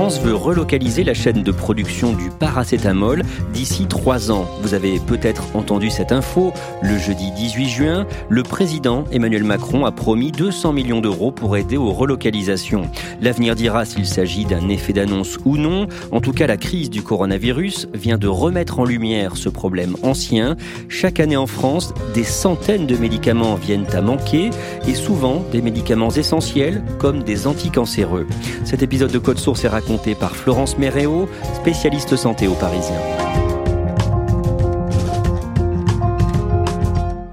France veut relocaliser la chaîne de production du paracétamol d'ici trois ans. Vous avez peut-être entendu cette info. Le jeudi 18 juin, le président Emmanuel Macron a promis 200 millions d'euros pour aider aux relocalisations. L'avenir dira s'il s'agit d'un effet d'annonce ou non. En tout cas, la crise du coronavirus vient de remettre en lumière ce problème ancien. Chaque année en France, des centaines de médicaments viennent à manquer et souvent des médicaments essentiels comme des anticancéreux. Cet épisode de Code Source est raconté par Florence Méréo, spécialiste santé au Parisien.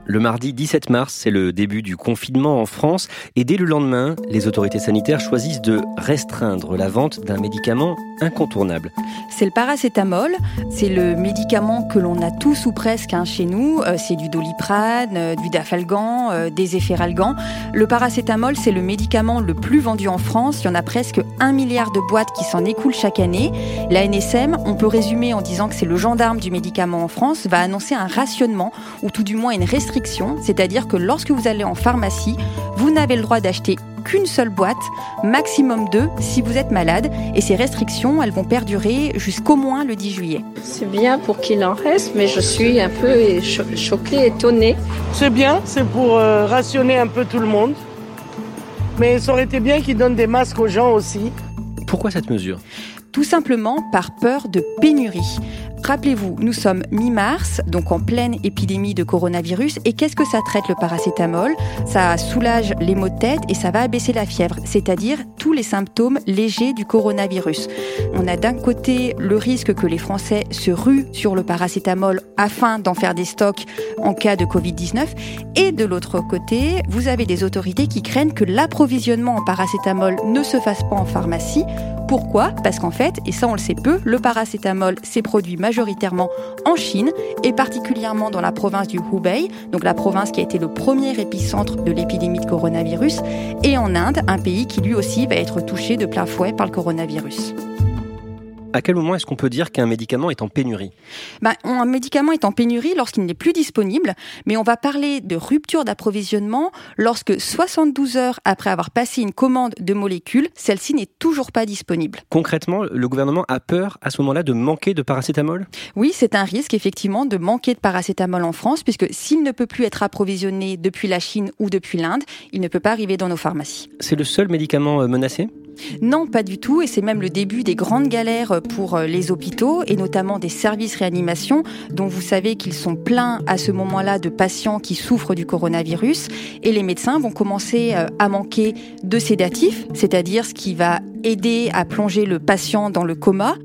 Le mardi 17 mars, c'est le début du confinement en France et dès le lendemain, les autorités sanitaires choisissent de restreindre la vente d'un médicament incontournable. C'est le paracétamol, c'est le médicament que l'on a tous ou presque hein, chez nous, euh, c'est du doliprane, euh, du dafalgan, euh, des efferalgan. Le paracétamol, c'est le médicament le plus vendu en France, il y en a presque un milliard de boîtes qui s'en écoulent chaque année. La NSM, on peut résumer en disant que c'est le gendarme du médicament en France, va annoncer un rationnement ou tout du moins une restriction c'est-à-dire que lorsque vous allez en pharmacie, vous n'avez le droit d'acheter qu'une seule boîte, maximum deux si vous êtes malade. Et ces restrictions, elles vont perdurer jusqu'au moins le 10 juillet. C'est bien pour qu'il en reste, mais je suis un peu choquée, étonnée. C'est bien, c'est pour euh, rationner un peu tout le monde. Mais ça aurait été bien qu'ils donnent des masques aux gens aussi. Pourquoi cette mesure? Tout simplement par peur de pénurie. Rappelez-vous, nous sommes mi-mars, donc en pleine épidémie de coronavirus. Et qu'est-ce que ça traite le paracétamol? Ça soulage les maux de tête et ça va abaisser la fièvre, c'est-à-dire tous les symptômes légers du coronavirus. On a d'un côté le risque que les Français se ruent sur le paracétamol afin d'en faire des stocks en cas de Covid-19. Et de l'autre côté, vous avez des autorités qui craignent que l'approvisionnement en paracétamol ne se fasse pas en pharmacie pourquoi? Parce qu'en fait, et ça on le sait peu, le paracétamol s'est produit majoritairement en Chine et particulièrement dans la province du Hubei, donc la province qui a été le premier épicentre de l'épidémie de coronavirus, et en Inde, un pays qui lui aussi va être touché de plein fouet par le coronavirus à quel moment est-ce qu'on peut dire qu'un médicament est en pénurie? Ben, Un médicament est en pénurie lorsqu'il n'est plus disponible, mais on va parler de rupture d'approvisionnement lorsque 72 heures après avoir passé une commande de molécules, celle-ci n'est toujours pas disponible. Concrètement, le gouvernement a peur à ce moment-là de manquer de paracétamol? Oui, c'est un risque effectivement de manquer de paracétamol en France, puisque s'il ne peut plus être approvisionné depuis la Chine ou depuis l'Inde, il ne peut pas arriver dans nos pharmacies. C'est le seul médicament euh, menacé? Non, pas du tout, et c'est même le début des grandes galères pour euh, les hôpitaux, et notamment des services réanimation, dont vous savez qu'ils sont pleins à ce moment-là de patients qui souffrent du coronavirus, et les médecins vont commencer euh, à manquer de sédatifs, c'est-à-dire ce qui va aider à plonger le patient dans le coma.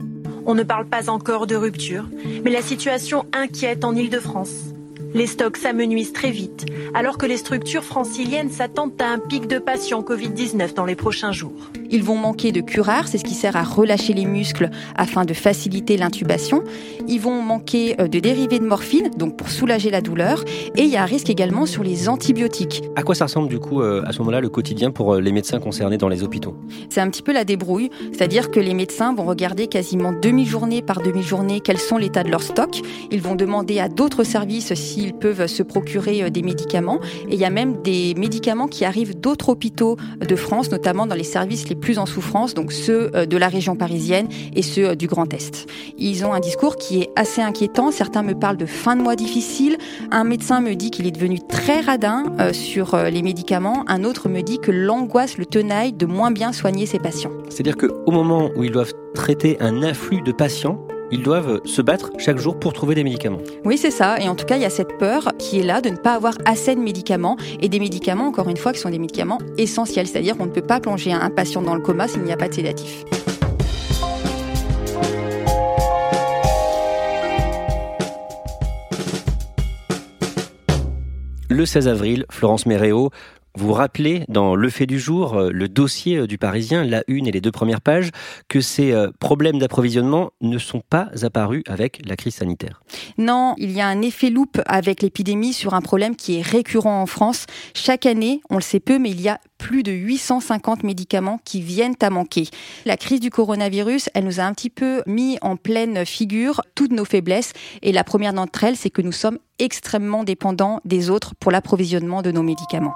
On ne parle pas encore de rupture, mais la situation inquiète en Ile-de-France. Les stocks s'amenuisent très vite, alors que les structures franciliennes s'attendent à un pic de patients Covid-19 dans les prochains jours. Ils vont manquer de curare, c'est ce qui sert à relâcher les muscles afin de faciliter l'intubation. Ils vont manquer euh, de dérivés de morphine, donc pour soulager la douleur. Et il y a un risque également sur les antibiotiques. À quoi ça ressemble du coup euh, à ce moment-là le quotidien pour euh, les médecins concernés dans les hôpitaux? C'est un petit peu la débrouille, c'est-à-dire que les médecins vont regarder quasiment demi-journée par demi-journée quels sont l'état de leur stock. Ils vont demander à d'autres services si s'ils peuvent se procurer des médicaments. Et il y a même des médicaments qui arrivent d'autres hôpitaux de France, notamment dans les services les plus en souffrance, donc ceux de la région parisienne et ceux du Grand Est. Ils ont un discours qui est assez inquiétant. Certains me parlent de fin de mois difficile. Un médecin me dit qu'il est devenu très radin sur les médicaments. Un autre me dit que l'angoisse le tenaille de moins bien soigner ses patients. C'est-à-dire qu'au moment où ils doivent traiter un afflux de patients, ils doivent se battre chaque jour pour trouver des médicaments. Oui, c'est ça. Et en tout cas, il y a cette peur qui est là de ne pas avoir assez de médicaments. Et des médicaments, encore une fois, qui sont des médicaments essentiels. C'est-à-dire qu'on ne peut pas plonger un patient dans le coma s'il n'y a pas de sédatif. Le 16 avril, Florence Méréo, vous rappelez dans Le fait du jour, euh, le dossier euh, du Parisien, la une et les deux premières pages, que ces euh, problèmes d'approvisionnement ne sont pas apparus avec la crise sanitaire. Non, il y a un effet loupe avec l'épidémie sur un problème qui est récurrent en France. Chaque année, on le sait peu, mais il y a plus de 850 médicaments qui viennent à manquer. La crise du coronavirus, elle nous a un petit peu mis en pleine figure toutes nos faiblesses. Et la première d'entre elles, c'est que nous sommes extrêmement dépendants des autres pour l'approvisionnement de nos médicaments.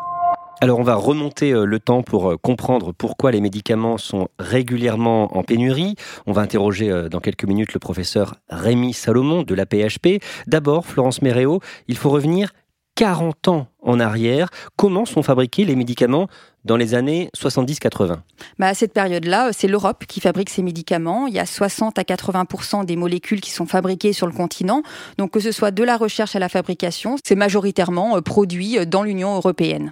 Alors on va remonter euh, le temps pour euh, comprendre pourquoi les médicaments sont régulièrement en pénurie. On va interroger euh, dans quelques minutes le professeur Rémi Salomon de la PHP. D'abord, Florence Méréo, il faut revenir 40 ans en arrière. Comment sont fabriqués les médicaments dans les années 70-80 bah À cette période-là, c'est l'Europe qui fabrique ces médicaments. Il y a 60 à 80 des molécules qui sont fabriquées sur le continent. Donc que ce soit de la recherche à la fabrication, c'est majoritairement produit dans l'Union européenne.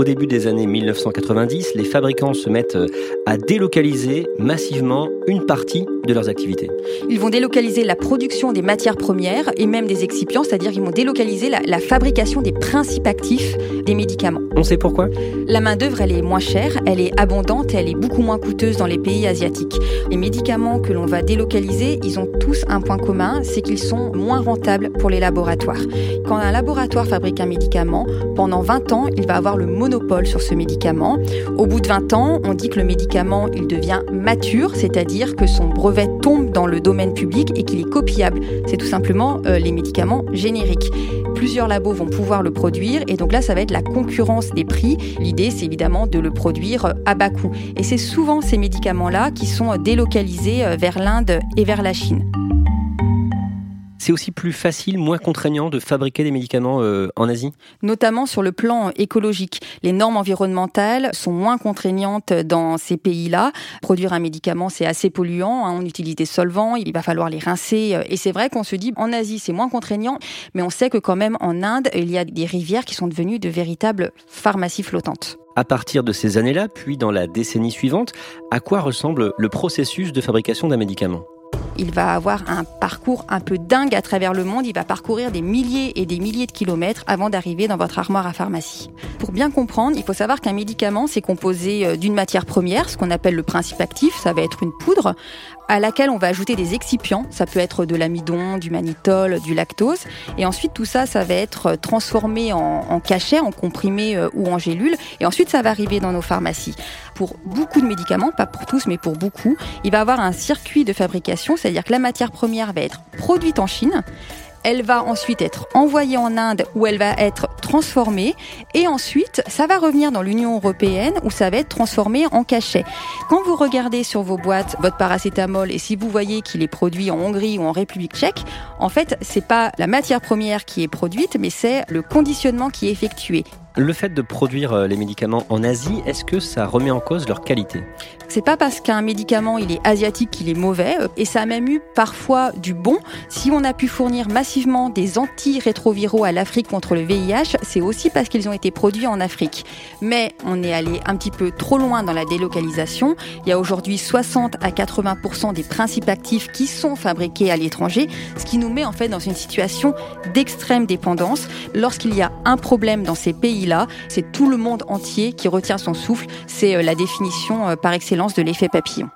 Au début des années 1990, les fabricants se mettent euh, à délocaliser massivement une partie de leurs activités. Ils vont délocaliser la production des matières premières et même des excipients, c'est-à-dire ils vont délocaliser la, la, fabrication des principes actifs des médicaments. On sait pourquoi? La main-d'œuvre, elle est moins chère, elle est abondante et elle est beaucoup moins coûteuse dans les pays asiatiques. Les médicaments que l'on va délocaliser, ils ont tous un point commun, c'est qu'ils sont moins rentables pour les laboratoires. Quand un laboratoire fabrique un médicament, pendant 20 ans, il va avoir le monopole monopole sur ce médicament. Au bout de 20 ans, on dit que le médicament, il devient mature, c'est-à-dire que son brevet tombe dans le domaine public et qu'il est copiable. C'est tout simplement euh, les médicaments génériques. Plusieurs labos vont pouvoir le produire et donc là, ça va être la concurrence des prix. L'idée, c'est évidemment de le produire euh, à bas coût. Et c'est souvent ces médicaments-là qui sont délocalisés euh, vers l'Inde et vers la Chine c'est aussi plus facile, moins contraignant de fabriquer des médicaments euh, en Asie? Notamment sur le plan écologique. Les normes environnementales sont moins contraignantes dans ces pays-là. Produire un médicament, c'est assez polluant. Hein. On utilise des solvants, il va falloir les rincer. Euh, et c'est vrai qu'on se dit, en Asie, c'est moins contraignant, mais on sait que quand même en Inde, il y a des rivières qui sont devenues de véritables pharmacies flottantes. À partir de ces années-là, puis dans la décennie suivante, à quoi ressemble le processus de fabrication d'un médicament? Il va avoir un parcours un peu dingue à travers le monde. Il va parcourir des milliers et des milliers de kilomètres avant d'arriver dans votre armoire à pharmacie. Pour bien comprendre, il faut savoir qu'un médicament, c'est composé euh, d'une matière première, ce qu'on appelle le principe actif, ça va être une poudre, à laquelle on va ajouter des excipients. Ça peut être de l'amidon, du mannitol, du lactose. Et ensuite, tout ça, ça va être transformé en, en cachet, en comprimé euh, ou en gélule. Et ensuite, ça va arriver dans nos pharmacies. Pour beaucoup de médicaments, pas pour tous, mais pour beaucoup, il va avoir un circuit de fabrication, c'est-à-dire que la matière première va être produite en Chine. Elle va ensuite être envoyée en Inde où elle va être transformée et ensuite ça va revenir dans l'Union européenne où ça va être transformé en cachet. Quand vous regardez sur vos boîtes votre paracétamol et si vous voyez qu'il est produit en Hongrie ou en République tchèque, en fait, c'est pas la matière première qui est produite mais c'est le conditionnement qui est effectué. Le fait de produire euh, les médicaments en Asie, est-ce que ça remet en cause leur qualité? C'est pas parce qu'un médicament il est asiatique qu'il est mauvais, euh, et ça a même eu parfois du bon. Si on a pu fournir massivement des antirétroviraux à l'Afrique contre le VIH, c'est aussi parce qu'ils ont été produits en Afrique. Mais on est allé un petit peu trop loin dans la délocalisation. Il y a aujourd'hui 60 à 80 des principes actifs qui sont fabriqués à l'étranger, ce qui nous met en fait dans une situation d'extrême dépendance. Lorsqu'il y a un problème dans ces pays là c'est tout le monde entier qui retient son souffle. C'est euh, la définition euh, par excellence de l'effet papillon.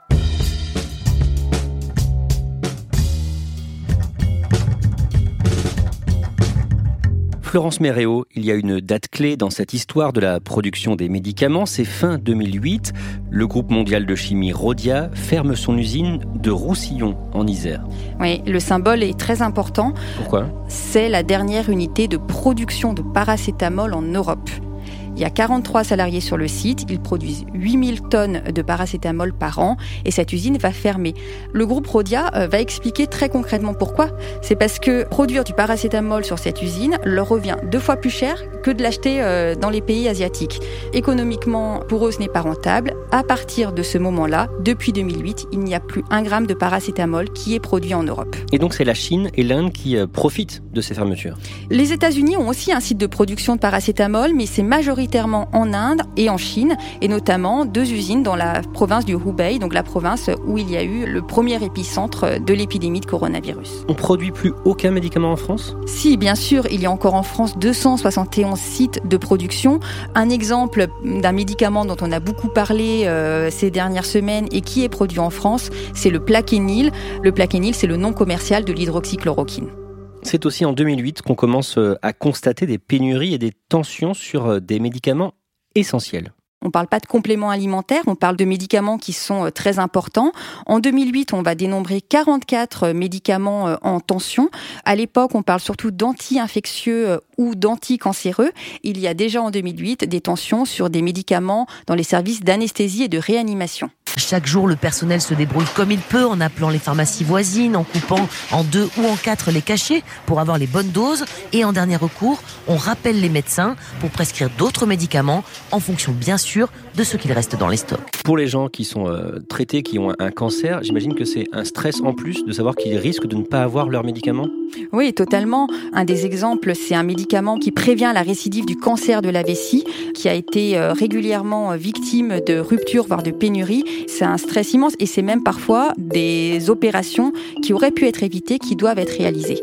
Florence Méréo, il y a une date clé dans cette histoire de la production des médicaments, c'est fin 2008. Le groupe mondial de chimie Rodia ferme son usine de Roussillon en Isère. Oui, le symbole est très important. Pourquoi? C'est la dernière unité de production de paracétamol en Europe. Il y a 43 salariés sur le site, ils produisent 8000 tonnes de paracétamol par an et cette usine va fermer. Le groupe Rodia euh, va expliquer très concrètement pourquoi. C'est parce que produire du paracétamol sur cette usine leur revient deux fois plus cher que de l'acheter euh, dans les pays asiatiques. Économiquement, pour eux, ce n'est pas rentable. À partir de ce moment-là, depuis 2008, il n'y a plus un gramme de paracétamol qui est produit en Europe. Et donc c'est la Chine et l'Inde qui euh, profitent de ces fermetures Les États-Unis ont aussi un site de production de paracétamol, mais c'est majoritairement en Inde et en Chine, et notamment deux usines dans la province du Hubei, donc la province où il y a eu le premier épicentre de l'épidémie de coronavirus. On produit plus aucun médicament en France? Si, bien sûr, il y a encore en France 271 sites de production. Un exemple d'un médicament dont on a beaucoup parlé euh, ces dernières semaines et qui est produit en France, c'est le plaquenil. Le plaquenil, c'est le nom commercial de l'hydroxychloroquine. C'est aussi en 2008 qu'on commence euh, à constater des pénuries et des tensions sur euh, des médicaments essentiels. On ne parle pas de compléments alimentaires, on parle de médicaments qui sont euh, très importants. En 2008, on va dénombrer 44 médicaments en tension. À l'époque, on parle surtout d'anti-infectieux ou d'anticancéreux. Il y a déjà en 2008 des tensions sur des médicaments dans les services d'anesthésie et de réanimation. Chaque jour, le personnel se débrouille comme il peut en appelant les pharmacies voisines, en coupant en deux ou en quatre les cachets pour avoir les bonnes doses. Et en dernier recours, on rappelle les médecins pour prescrire d'autres médicaments en fonction bien sûr de ce qu'il reste dans les stocks. Pour les gens qui sont euh, traités, qui ont un cancer, j'imagine que c'est un stress en plus de savoir qu'ils risquent de ne pas avoir leurs médicaments? Oui, totalement. Un des exemples, c'est un médicament qui prévient la récidive du cancer de la vessie, qui a été euh, régulièrement euh, victime de ruptures, voire de pénuries. C'est un stress immense et c'est même parfois des opérations qui auraient pu être évitées, qui doivent être réalisées.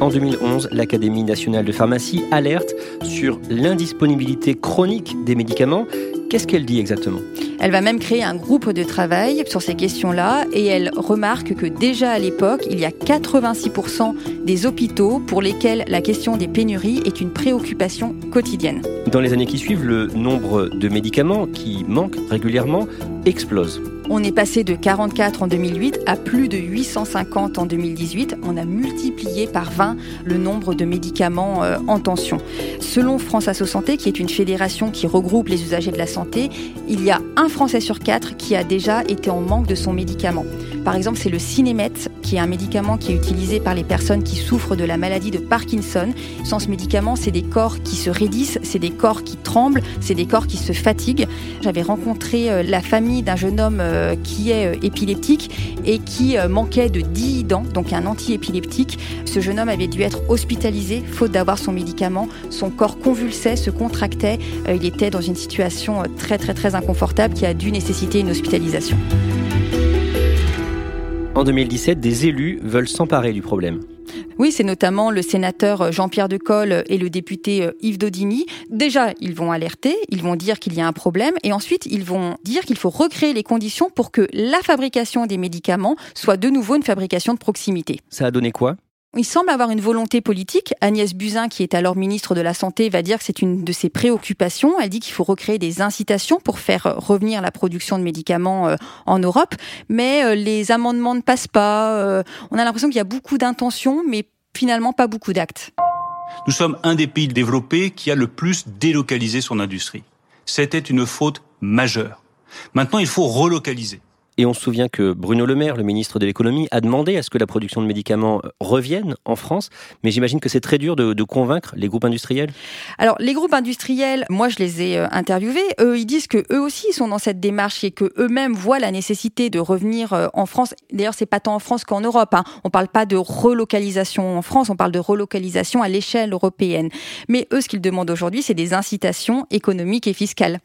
En 2011, l'Académie nationale de pharmacie alerte sur l'indisponibilité chronique des médicaments. Qu'est-ce qu'elle dit exactement? Elle va même créer un groupe de travail sur ces questions-là et elle remarque que déjà à l'époque, il y a 86% des hôpitaux pour lesquels la question des pénuries est une préoccupation quotidienne. Dans les années qui suivent, le nombre de médicaments qui manquent régulièrement explose. On est passé de 44 en 2008 à plus de 850 en 2018. On a multiplié par 20 le nombre de médicaments euh, en tension. Selon France Asso Santé, qui est une fédération qui regroupe les usagers de la santé, il y a un Français sur quatre qui a déjà été en manque de son médicament. Par exemple, c'est le Cinémet, qui est un médicament qui est utilisé par les personnes qui souffrent de la maladie de Parkinson. Sans ce médicament, c'est des corps qui se raidissent, c'est des corps qui tremblent, c'est des corps qui se fatiguent. J'avais rencontré euh, la famille d'un jeune homme euh, qui est euh, épileptique et qui manquait de 10 dents, donc un anti-épileptique. Ce jeune homme avait dû être hospitalisé faute d'avoir son médicament. Son corps convulsait, se contractait. Il était dans une situation très très très inconfortable qui a dû nécessiter une hospitalisation. En 2017, des élus veulent s'emparer du problème. Oui, c'est notamment le sénateur Jean-Pierre Decolle et le député Yves Daudigny. Déjà, ils vont alerter, ils vont dire qu'il y a un problème, et ensuite, ils vont dire qu'il faut recréer les conditions pour que la fabrication des médicaments soit de nouveau une fabrication de proximité. Ça a donné quoi? Il semble avoir une volonté politique. Agnès Buzyn, qui est alors ministre de la Santé, va dire que c'est une de ses préoccupations. Elle dit qu'il faut recréer des incitations pour faire revenir la production de médicaments euh, en Europe. Mais euh, les amendements ne passent pas. Euh, on a l'impression qu'il y a beaucoup d'intentions, mais finalement pas beaucoup d'actes. Nous sommes un des pays développés qui a le plus délocalisé son industrie. C'était une faute majeure. Maintenant, il faut relocaliser. Et on se souvient que Bruno Le Maire, le ministre de l'économie, a demandé à ce que la production de médicaments revienne en France. Mais j'imagine que c'est très dur de, convaincre les groupes industriels. Alors, les groupes industriels, moi, je les ai euh, interviewés. Eux, ils disent que eux aussi sont dans cette démarche et que eux-mêmes voient la nécessité de revenir euh, en France. D'ailleurs, c'est pas tant en France qu'en Europe. Hein. On parle pas de relocalisation en France, on parle de relocalisation à l'échelle européenne. Mais eux, ce qu'ils demandent aujourd'hui, c'est des incitations économiques et fiscales.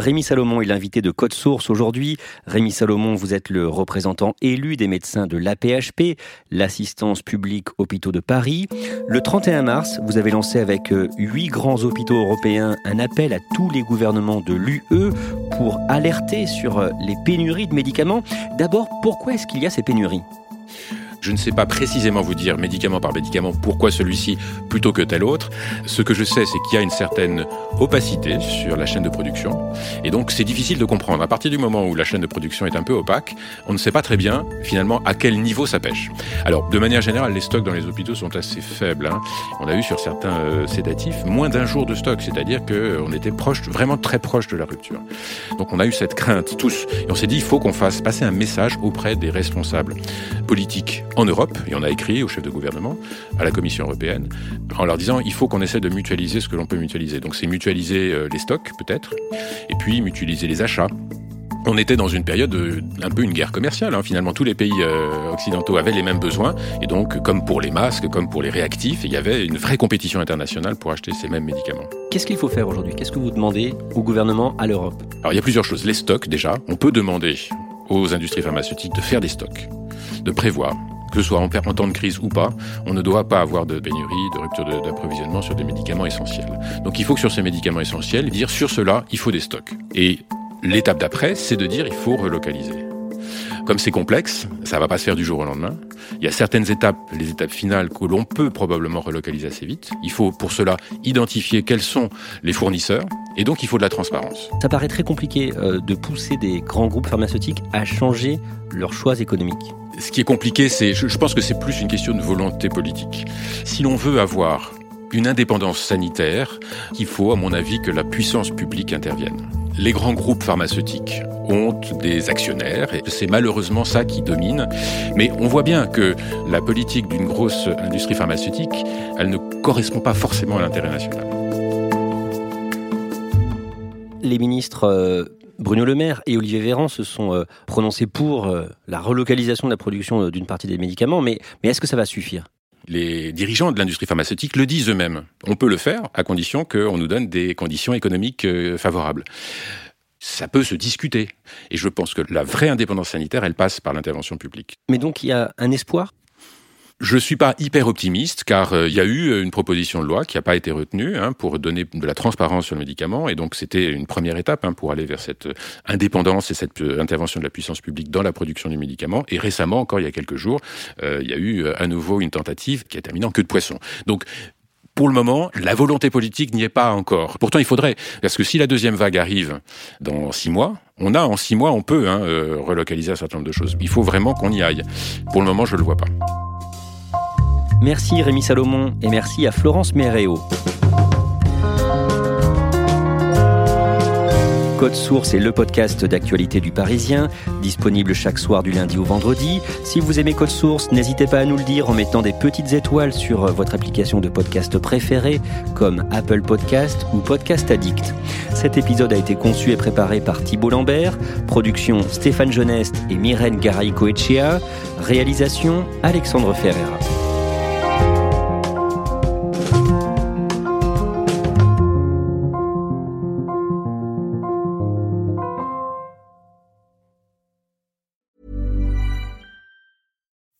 Rémi Salomon est l'invité de Code Source aujourd'hui. Rémi Salomon, vous êtes le représentant élu des médecins de l'APHP, l'assistance publique hôpitaux de Paris. Le 31 mars, vous avez lancé avec euh, huit grands hôpitaux européens un appel à tous les gouvernements de l'UE pour alerter sur euh, les pénuries de médicaments. D'abord, pourquoi est-ce qu'il y a ces pénuries? Je ne sais pas précisément vous dire médicament par médicament pourquoi celui-ci plutôt que tel autre. Ce que je sais, c'est qu'il y a une certaine opacité sur la chaîne de production. Et donc, c'est difficile de comprendre. À partir du moment où la chaîne de production est un peu opaque, on ne sait pas très bien, finalement, à quel niveau ça pêche. Alors, de manière générale, les stocks dans les hôpitaux sont assez faibles. Hein. On a eu sur certains euh, sédatifs moins d'un jour de stock, c'est-à-dire qu'on était proche, vraiment très proche de la rupture. Donc, on a eu cette crainte tous. Et on s'est dit, il faut qu'on fasse passer un message auprès des responsables politiques en Europe, et on a écrit au chef de gouvernement, à la Commission européenne, en leur disant il faut qu'on essaie de mutualiser ce que l'on peut mutualiser. Donc c'est mutualiser euh, les stocks peut-être, et puis mutualiser les achats. On était dans une période euh, un peu une guerre commerciale. Hein. Finalement, tous les pays euh, occidentaux avaient les mêmes besoins. Et donc, comme pour les masques, comme pour les réactifs, il y avait une vraie compétition internationale pour acheter ces mêmes médicaments. Qu'est-ce qu'il faut faire aujourd'hui? Qu'est-ce que vous demandez au gouvernement, à l'Europe? Alors, il y a plusieurs choses. Les stocks, déjà. On peut demander aux industries pharmaceutiques de faire des stocks, de prévoir que ce soit en, temps de crise ou pas, on ne doit pas avoir de pénurie, de rupture d'approvisionnement sur des médicaments essentiels. Donc il faut que sur ces médicaments essentiels, dire sur cela, il faut des stocks. Et l'étape d'après, c'est de dire il faut relocaliser. Comme c'est complexe, ça va pas se faire du jour au lendemain. Il y a certaines étapes, les étapes finales, que l'on peut probablement relocaliser assez vite. Il faut pour cela identifier quels sont les fournisseurs, et donc il faut de la transparence. Ça paraît très compliqué euh, de pousser des grands groupes pharmaceutiques à changer leurs choix économiques ce qui est compliqué, c'est, je, pense que c'est plus une question de volonté politique. Si l'on veut avoir une indépendance sanitaire, il faut, à mon avis, que la puissance publique intervienne. Les grands groupes pharmaceutiques ont des actionnaires et c'est malheureusement ça qui domine. Mais on voit bien que la politique d'une grosse industrie pharmaceutique, elle ne correspond pas forcément à l'intérêt national. Les ministres euh, Bruno Le Maire et Olivier Véran se sont euh, prononcés pour euh, la relocalisation de la production d'une partie des médicaments, mais est-ce que ça va suffire? Les dirigeants de l'industrie pharmaceutique le disent eux-mêmes. On peut le faire à condition qu'on nous donne des conditions économiques favorables. Ça peut se discuter. Et je pense que la vraie indépendance sanitaire, elle passe par l'intervention publique. Mais donc il y a un espoir je suis pas hyper optimiste car euh, il y a eu euh, une proposition de loi qui n'a pas été retenue hein, pour donner de la transparence sur le médicament et donc c'était une première étape hein, pour aller vers cette euh, indépendance et cette intervention de la puissance publique dans la production du médicament. Et récemment, encore il y a quelques jours, il y a eu à nouveau une tentative qui a terminé en queue de poisson. Donc pour le moment, la volonté politique n'y est pas encore. Pourtant, il faudrait, parce que si la deuxième vague arrive dans six mois, on a en six mois, on peut hein, relocaliser un certain nombre de choses. Il faut vraiment qu'on y aille. Pour le moment, je le vois pas. Merci Rémi Salomon et merci à Florence Méréo. Code Source est le podcast d'actualité du Parisien, disponible chaque soir du lundi au vendredi. Si vous aimez Code Source, n'hésitez pas à nous le dire en mettant des petites étoiles sur votre application de podcast préférée, comme Apple Podcast ou Podcast Addict. Cet épisode a été conçu et préparé par Thibault Lambert, production Stéphane Geneste et Myrène Garay-Coechea, réalisation Alexandre Ferreira.